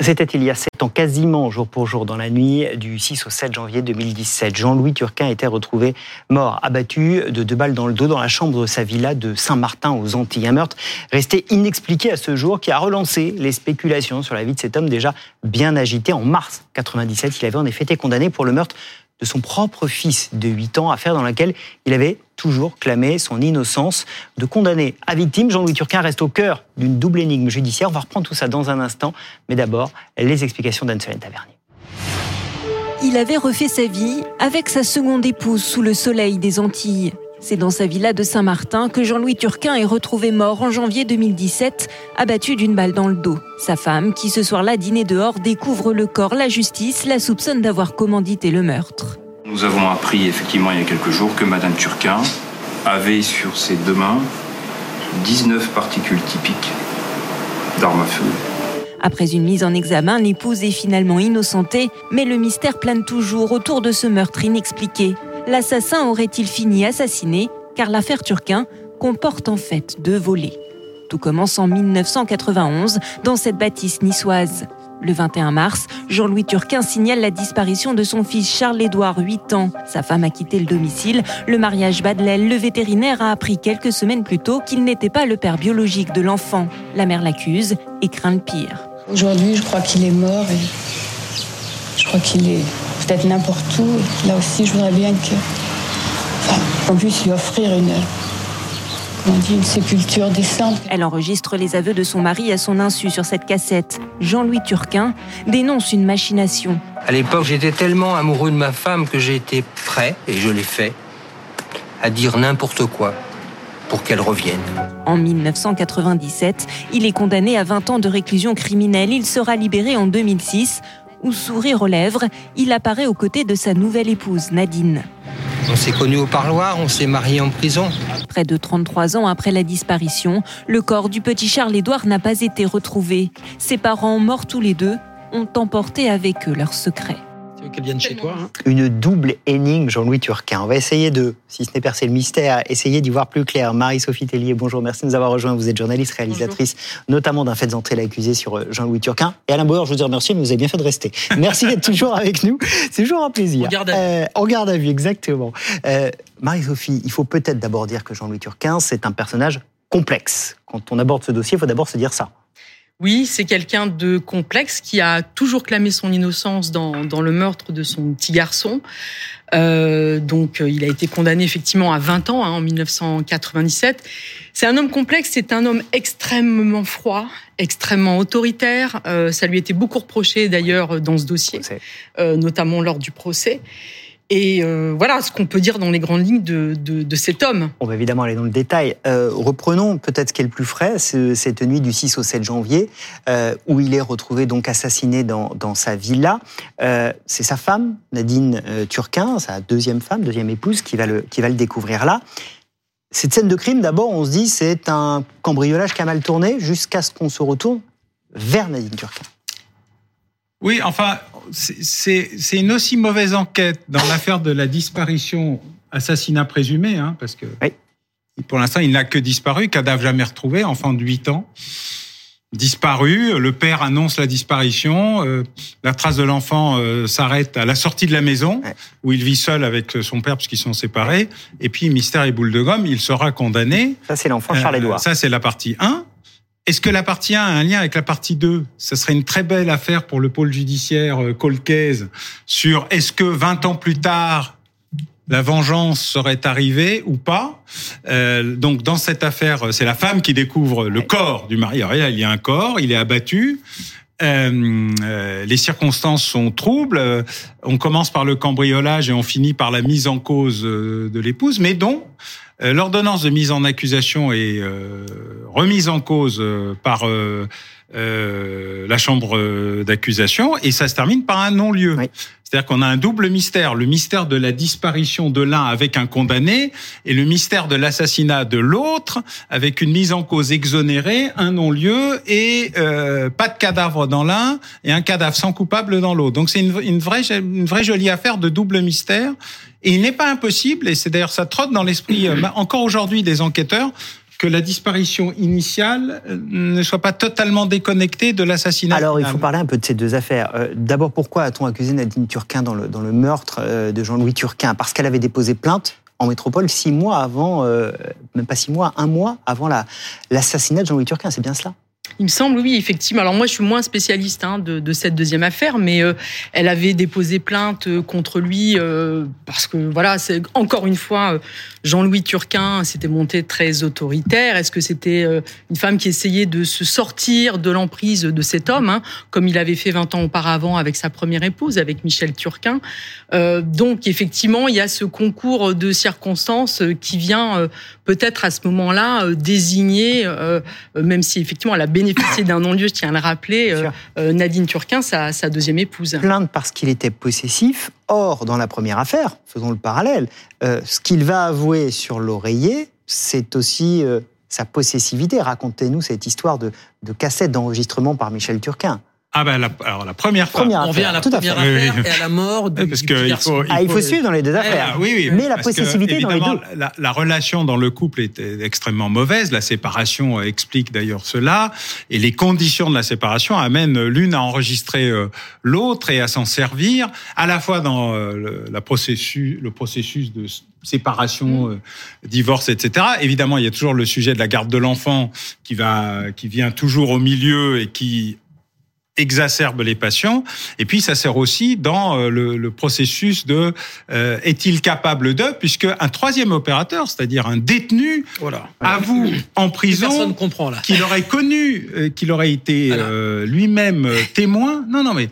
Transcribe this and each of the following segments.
C'était il y a sept ans, quasiment jour pour jour, dans la nuit du 6 au 7 janvier 2017. Jean-Louis Turquin était retrouvé mort, abattu de deux balles dans le dos dans la chambre de sa villa de Saint-Martin aux Antilles. Un meurtre resté inexpliqué à ce jour qui a relancé les spéculations sur la vie de cet homme déjà bien agité. En mars 97, il avait en effet été condamné pour le meurtre de son propre fils de 8 ans, affaire dans laquelle il avait toujours clamé son innocence. De condamné à victime, Jean-Louis Turquin reste au cœur d'une double énigme judiciaire. On va reprendre tout ça dans un instant, mais d'abord, les explications d'Anne-Solène Tavernier. Il avait refait sa vie avec sa seconde épouse sous le soleil des Antilles. C'est dans sa villa de Saint-Martin que Jean-Louis Turquin est retrouvé mort en janvier 2017, abattu d'une balle dans le dos. Sa femme, qui ce soir-là dînait dehors, découvre le corps. La justice la soupçonne d'avoir commandité le meurtre. Nous avons appris effectivement il y a quelques jours que Madame Turquin avait sur ses deux mains 19 particules typiques d'armes à feu. Après une mise en examen, l'épouse est finalement innocentée, mais le mystère plane toujours autour de ce meurtre inexpliqué l'assassin aurait-il fini assassiné car l'affaire Turquin comporte en fait deux volets. Tout commence en 1991 dans cette bâtisse niçoise. Le 21 mars, Jean-Louis Turquin signale la disparition de son fils Charles-Édouard, 8 ans. Sa femme a quitté le domicile. Le mariage bat Le vétérinaire a appris quelques semaines plus tôt qu'il n'était pas le père biologique de l'enfant. La mère l'accuse et craint le pire. Aujourd'hui, je crois qu'il est mort crois qu'il est peut-être n'importe où. Là aussi, je voudrais bien qu'on puisse lui offrir une, une sépulture décente. Elle enregistre les aveux de son mari à son insu sur cette cassette. Jean-Louis Turquin dénonce une machination. À l'époque, j'étais tellement amoureux de ma femme que j'ai été prêt, et je l'ai fait, à dire n'importe quoi pour qu'elle revienne. En 1997, il est condamné à 20 ans de réclusion criminelle. Il sera libéré en 2006 où sourire aux lèvres, il apparaît aux côtés de sa nouvelle épouse, Nadine. On s'est connus au parloir, on s'est mariés en prison. Près de 33 ans après la disparition, le corps du petit Charles-Édouard n'a pas été retrouvé. Ses parents, morts tous les deux, ont emporté avec eux leur secret qu'elle vienne chez toi. Hein. Une double énigme, Jean-Louis Turquin. On va essayer de, si ce n'est percer le mystère, essayer d'y voir plus clair. Marie-Sophie Tellier, bonjour, merci de nous avoir rejoints. Vous êtes journaliste, réalisatrice, notamment d'un fait d'entrée l'accusé sur euh, Jean-Louis Turquin. Et Alain Bauer, je vous remercie, mais vous avez bien fait de rester. Merci d'être toujours avec nous. C'est toujours un plaisir. On garde à vue. Euh, on garde à vue, exactement. Euh, Marie-Sophie, il faut peut-être d'abord dire que Jean-Louis Turquin, c'est un personnage complexe. Quand on aborde ce dossier, il faut d'abord se dire ça. Oui, c'est quelqu'un de complexe qui a toujours clamé son innocence dans, dans le meurtre de son petit garçon. Euh, donc, euh, il a été condamné effectivement à 20 ans hein, en 1997. C'est un homme complexe, c'est un homme extrêmement froid, extrêmement autoritaire. Euh, ça lui était beaucoup reproché d'ailleurs dans ce dossier, euh, notamment lors du procès. Et euh, voilà ce qu'on peut dire dans les grandes lignes de, cet homme. On va évidemment aller dans le détail. Euh, reprenons peut-être ce qui est le plus frais, cette nuit du 6 au 7 janvier, euh, où il est retrouvé donc assassiné dans, sa villa. C'est sa femme, Nadine Turquin, sa deuxième femme, deuxième épouse, qui va le, qui va le découvrir là. Cette scène de crime, d'abord, on se dit c'est un cambriolage qui a mal tourné jusqu'à ce qu'on se retourne vers Nadine Turquin. Oui, enfin, c'est une aussi mauvaise enquête dans l'affaire de la disparition, assassinat présumé, hein, parce que pour l'instant, il n'a que disparu, cadavre jamais retrouvé, enfant de 8 ans. Disparu, le père annonce la disparition, euh, la trace de l'enfant euh, s'arrête à la sortie de la maison, où il vit seul avec son père puisqu'ils sont séparés, et puis mystère et boule de gomme, il sera condamné. Ça c'est l'enfant Charles-Édouard. Euh, ça c'est la partie 1. Est-ce que la partie 1 a un lien avec la partie 2 Ce serait une très belle affaire pour le pôle judiciaire euh, colcaise sur est-ce que 20 ans plus tard, la vengeance serait arrivée ou pas? Euh, donc dans cette affaire, c'est la femme qui découvre le corps du mari. Alors, il y a un corps, il est abattu. Euh, euh, les circonstances sont troubles. On commence par le cambriolage et on finit par la mise en cause euh, de l'épouse, mais dont euh, l'ordonnance de mise en accusation est euh, remise en cause euh, par la chambre d'accusation et ça se termine par un non-lieu. C'est-à-dire qu'on a un double mystère, le mystère de la disparition de l'un avec un condamné et le mystère de l'assassinat de l'autre avec une mise en cause exonérée, un non-lieu et euh, pas de cadavre dans l'un et un cadavre sans coupable dans l'autre. Donc c'est une, une, vraie, une vraie jolie affaire de double mystère. Et il n'est pas impossible, et c'est d'ailleurs ça trotte dans l'esprit euh, encore aujourd'hui des enquêteurs, que la disparition initiale euh, ne soit pas totalement déconnectée de l'assassinat. Alors, il faut parler un peu de ces deux affaires. Euh, d'abord, pourquoi a-t-on accusé Nadine Turquin dans le, dans le meurtre euh, de Jean-Louis Turquin? Parce qu'elle avait déposé plainte en métropole six mois avant, même pas six mois, un mois avant l'assassinat de Jean-Louis Turquin. C'est bien cela? Il me semble, oui, effectivement. Alors moi, je suis moins spécialiste hein, de, cette deuxième affaire, mais euh, elle avait déposé plainte euh, contre lui euh, parce que voilà, encore une fois, Jean-Louis Turquin s'était monté très autoritaire. Est-ce que c'était une femme qui essayait de se sortir de l'emprise de cet homme, hein, comme il avait fait 20 ans auparavant avec sa première épouse, avec Michel Turquin? Donc effectivement, il y a ce concours de circonstances qui vient peut-être à ce moment-là désigner, même si effectivement elle a bénéficié d'un non-lieu, je tiens à le rappeler, euh, euh, Nadine Turquin, sa, deuxième épouse. Plainte parce qu'il était possessif. Or, dans la première affaire, faisons le parallèle, euh, ce qu'il va avouer sur l'oreiller, c'est aussi sa possessivité. Racontez-nous cette histoire de, de cassette d'enregistrement par Michel Turquin. Ah ben alors la première fois. on vient à la première affaire et à la mort du, parce que il faut, il, ah, il faut suivre dans les deux affaires. oui, oui, mais la possessivité dans les deux. La, la, relation dans le couple était extrêmement mauvaise. La séparation explique d'ailleurs cela. Et les conditions de la séparation amènent l'une à enregistrer euh, l'autre et à s'en servir, à la fois dans euh, le, la processus, le processus de séparation, mm. euh, divorce, etc. Évidemment, il y a toujours le sujet de la garde de l'enfant qui va, qui vient toujours au milieu et qui exacerbe les passions. Et puis, ça sert aussi dans euh, le, processus de euh, est-il capable de, puisque un troisième opérateur, c'est-à-dire un détenu, voilà. avoue en prison qu'il aurait connu, euh, qu'il aurait été lui-même témoin. Non, non, mais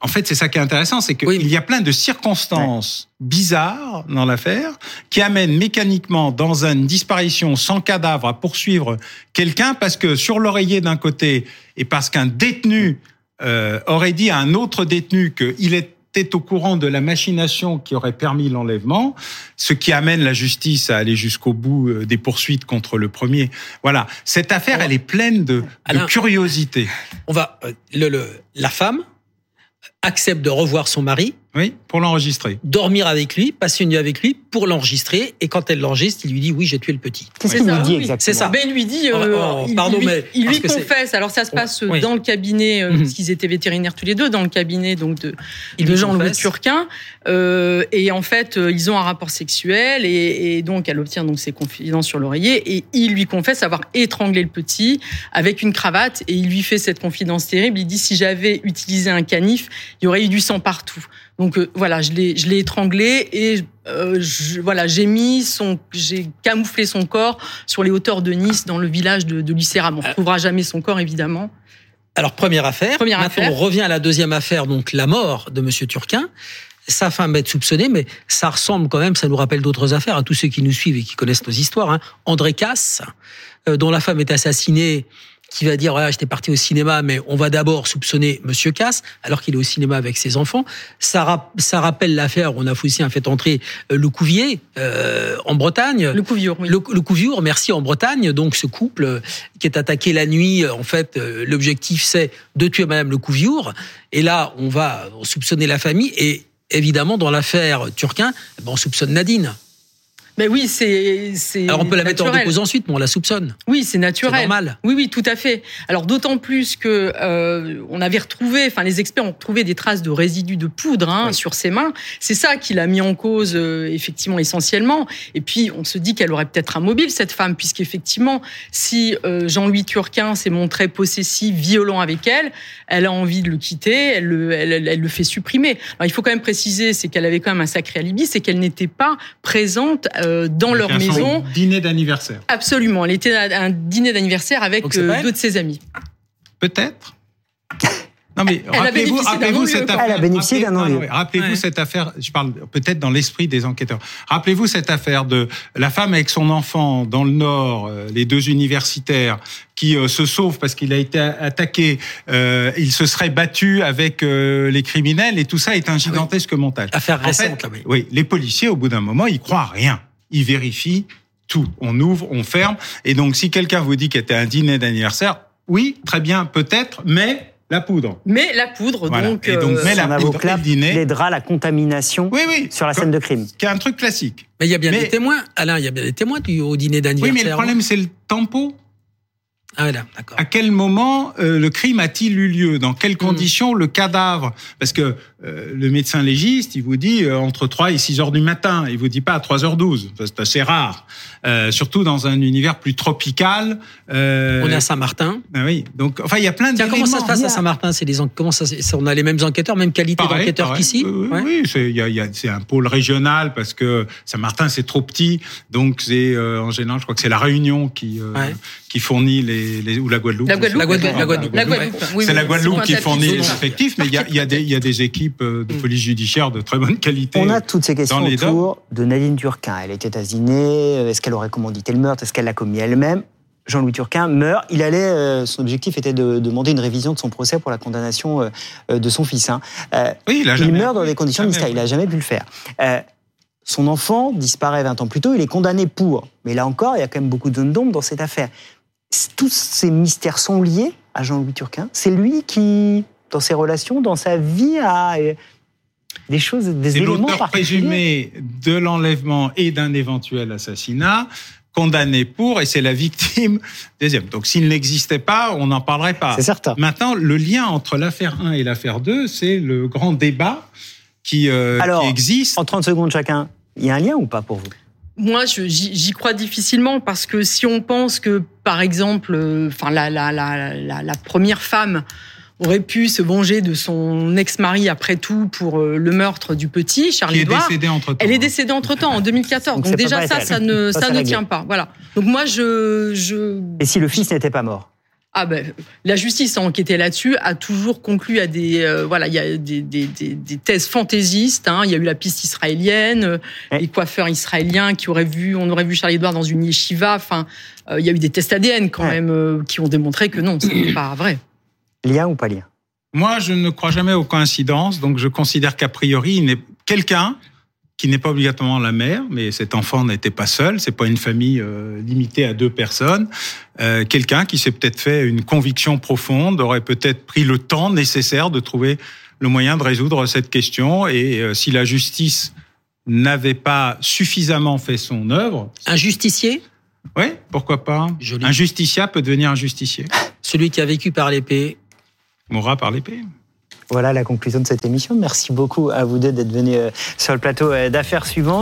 en fait, c'est ça qui est intéressant, c'est qu'il y a plein de circonstances bizarres dans l'affaire qui amènent mécaniquement dans une disparition sans cadavre à poursuivre quelqu'un parce que sur l'oreiller d'un côté et parce qu'un détenu euh, aurait dit à un autre détenu qu'il était au courant de la machination qui aurait permis l'enlèvement, ce qui amène la justice à aller jusqu'au bout euh, des poursuites contre le premier. Voilà, cette affaire, elle est pleine de, de curiosité. On va euh, le, le, la femme accepte de revoir son mari oui, pour l'enregistrer. Dormir avec lui, passer une nuit avec lui pour l'enregistrer. Et quand elle l'enregistre, il lui dit oui, j'ai tué le petit. Qu'est-ce qu'il lui dit exactement C'est ça. Ben, il lui dit. Oh, euh, oh, pardon, il, mais il lui confesse. Alors ça se passe dans le cabinet, euh, mhm. parce qu'ils étaient vétérinaires tous les deux, dans le cabinet donc de, de Jean-Louis Turquin. Euh, et en fait, euh, ils ont un rapport sexuel et, et, donc elle obtient donc ses confidences sur l'oreiller et il lui confesse avoir étranglé le petit avec une cravate et il lui fait cette confidence terrible. Il dit si j'avais utilisé un canif, il y aurait eu du sang partout. Donc euh, voilà, je l'ai, je l'ai étranglé et euh, je, voilà, j'ai mis son, j'ai camouflé son corps sur les hauteurs de Nice, dans le village de, de On ne retrouvera jamais son corps, évidemment. Alors première affaire. Première Maintenant, affaire. on revient à la deuxième affaire, donc la mort de Monsieur Turquin. Sa femme va être soupçonnée, mais ça ressemble quand même, ça nous rappelle d'autres affaires à tous ceux qui nous suivent et qui connaissent nos histoires. Hein. André Casse, euh, dont la femme est assassinée qui va dire voilà j'étais parti au cinéma mais on va d'abord soupçonner Monsieur Casse alors qu'il est au cinéma avec ses enfants. Ça, ça rappelle l'affaire on a aussi un fait entrer euh, le Couvier euh, en Bretagne. Le Couviour oui. le, le merci en Bretagne. Donc ce couple euh, qui est attaqué la nuit en fait l'objectif c'est de tuer Madame le Couviour et là on va soupçonner la famille. Et évidemment dans l'affaire Turquin eh ben, on soupçonne Nadine mais oui, c'est. Alors on peut la mettre en dépose ensuite, mais on la soupçonne. Oui, c'est naturel. C'est normal. Oui, oui, tout à fait. Alors d'autant plus que euh, on avait retrouvé, enfin les experts ont trouvé des traces de résidus de poudre hein, sur ses mains. C'est ça qui l'a mis en cause euh, effectivement essentiellement. Et puis on se dit qu'elle aurait peut-être un mobile cette femme, puisqu'effectivement, si euh, Jean-Louis Turquin s'est montré possessif, violent avec elle, elle a envie de le quitter, elle le, elle, elle le fait supprimer. Alors il faut quand même préciser, c'est qu'elle avait quand même un sacré alibi, c'est qu'elle n'était pas présente euh, dans leur maison. Dîner d'anniversaire. Absolument. Elle était à un dîner d'anniversaire avec euh, deux de ses amis. Peut-être. Non mais rappelez-vous, rappelez-vous cette affaire. Elle a bénéficié d'un. Rappelez-vous cette affaire. Je parle peut-être dans l'esprit des enquêteurs. Rappelez-vous cette affaire de la femme avec son enfant dans le Nord, euh, les deux universitaires qui se sauvent parce qu'il a été attaqué. Euh, il se serait battu avec les criminels et tout ça est un gigantesque montage. Affaire récente. oui. oui, les policiers au bout d'un moment ils croient rien il vérifie tout. On ouvre, on ferme. Et donc, si quelqu'un vous dit qu'il était un dîner d'anniversaire, oui, très bien, peut-être, mais la poudre. Mais la poudre, Voilà. donc. Et donc, euh, mais la poudre le dîner. plaidera la contamination Oui, oui. sur la scène de crime. Qui est un truc classique. Mais il y a bien Mais- des témoins. Alain, il y a bien des témoins du, au dîner Oui, d'anniversaire. mais le problème, c'est le tempo. Ah, d'accord. À quel moment euh, le crime a-t-il eu lieu? Dans Hmm. quelles conditions le cadavre? Parce que euh, le médecin légiste, il vous dit euh, entre 3 et 6 heures du matin. Il vous dit pas à 3h12. C'est assez rare. Surtout dans un univers plus tropical. On est à Saint-Martin. ah oui. Donc, enfin, il y a plein d'éléments. comment ça se passe à Saint-Martin? C'est en- comment ça On a les mêmes enquêteurs, même qualité d'enquêteurs qu'ici? Oui, Ouais. oui, c'est il y a- il y a- c'est un pôle régional parce que Saint-Martin c'est trop petit, donc c'est en général, je crois que c'est la Réunion qui Ouais. qui fournit les, les ou la Guadeloupe. La Guadeloupe, La Guadeloupe, ouais. la Guadeloupe. La Guadeloupe, oui, c'est la Guadeloupe qui fournit les effectifs, mais il y a, il y a des il y a des équipes euh, de police judiciaire de très bonne qualité. On a toutes ces questions autour de Nadine Turquin. Elle était à Dîner. Est-ce qu'elle aurait commandité le meurtre? Est-ce qu'elle l'a commis elle-même? Jean-Louis Turquin meurt. Il allait, euh, son objectif était de demander une révision de son procès pour la condamnation euh, euh, de son fils. hein. Euh, Oui, il a il jamais- meurt dans des conditions mystérieuses. Il n'a jamais pu le faire. Euh, son enfant disparaît 20 ans plus tôt. Il est condamné pour. Mais là encore, il y a quand même beaucoup de zones d'ombre dans cette affaire. Tous ces mystères sont liés à Jean-Louis Turquin. C'est lui qui, dans ses relations, dans sa vie, a euh, des choses, des C'est éléments présumé de l'enlèvement et d'un éventuel assassinat condamné pour et c'est la victime deuxième. Donc s'il n'existait pas, on n'en parlerait pas. C'est certain. Maintenant, le lien entre l'affaire 1 et l'affaire 2, c'est le grand débat qui, euh, Alors, qui existe. En 30 secondes chacun, il y a un lien ou pas pour vous? Moi, j'y crois difficilement parce que si on pense que, par exemple, euh, enfin la, la, la, la, la première femme aurait pu se venger de son ex-mari après tout pour euh, le meurtre du petit Edouard. temps. Elle est décédée entre temps en 2014. Donc déjà ça, ça ne, Ça, ne tient pas. Voilà. Donc moi, je, je Et si le fils n'était pas mort? Ah ben, la justice a enquêté là-dessus, a toujours conclu à des euh, voilà, il y a des, des, des, des thèses fantaisistes. Hein. Il y a eu la piste israélienne, Ouais. les coiffeurs israéliens qui auraient vu, on aurait vu Charlie Edouard dans une yeshiva. Enfin, euh, il y a eu des tests ADN quand Ouais. même euh, qui ont démontré que non, c'est pas vrai. Lien ou pas lien Moi, je ne crois jamais aux coïncidences, donc je considère qu'a priori, il n'est- quelqu'un qui n'est pas obligatoirement la mère, mais cet enfant n'était pas seul, c'est pas une famille euh, limitée à deux personnes, euh, quelqu'un qui s'est peut-être fait une conviction profonde, aurait peut-être pris le temps nécessaire de trouver le moyen de résoudre cette question, et euh, si la justice n'avait pas suffisamment fait son œuvre, Un justicier, oui, pourquoi pas Joli. Un justiciat peut devenir un justicier, celui qui a vécu par l'épée. mourra par l'épée. Voilà la conclusion de cette émission. Merci beaucoup à vous deux d'être venus euh, sur le plateau euh, d'affaires suivantes.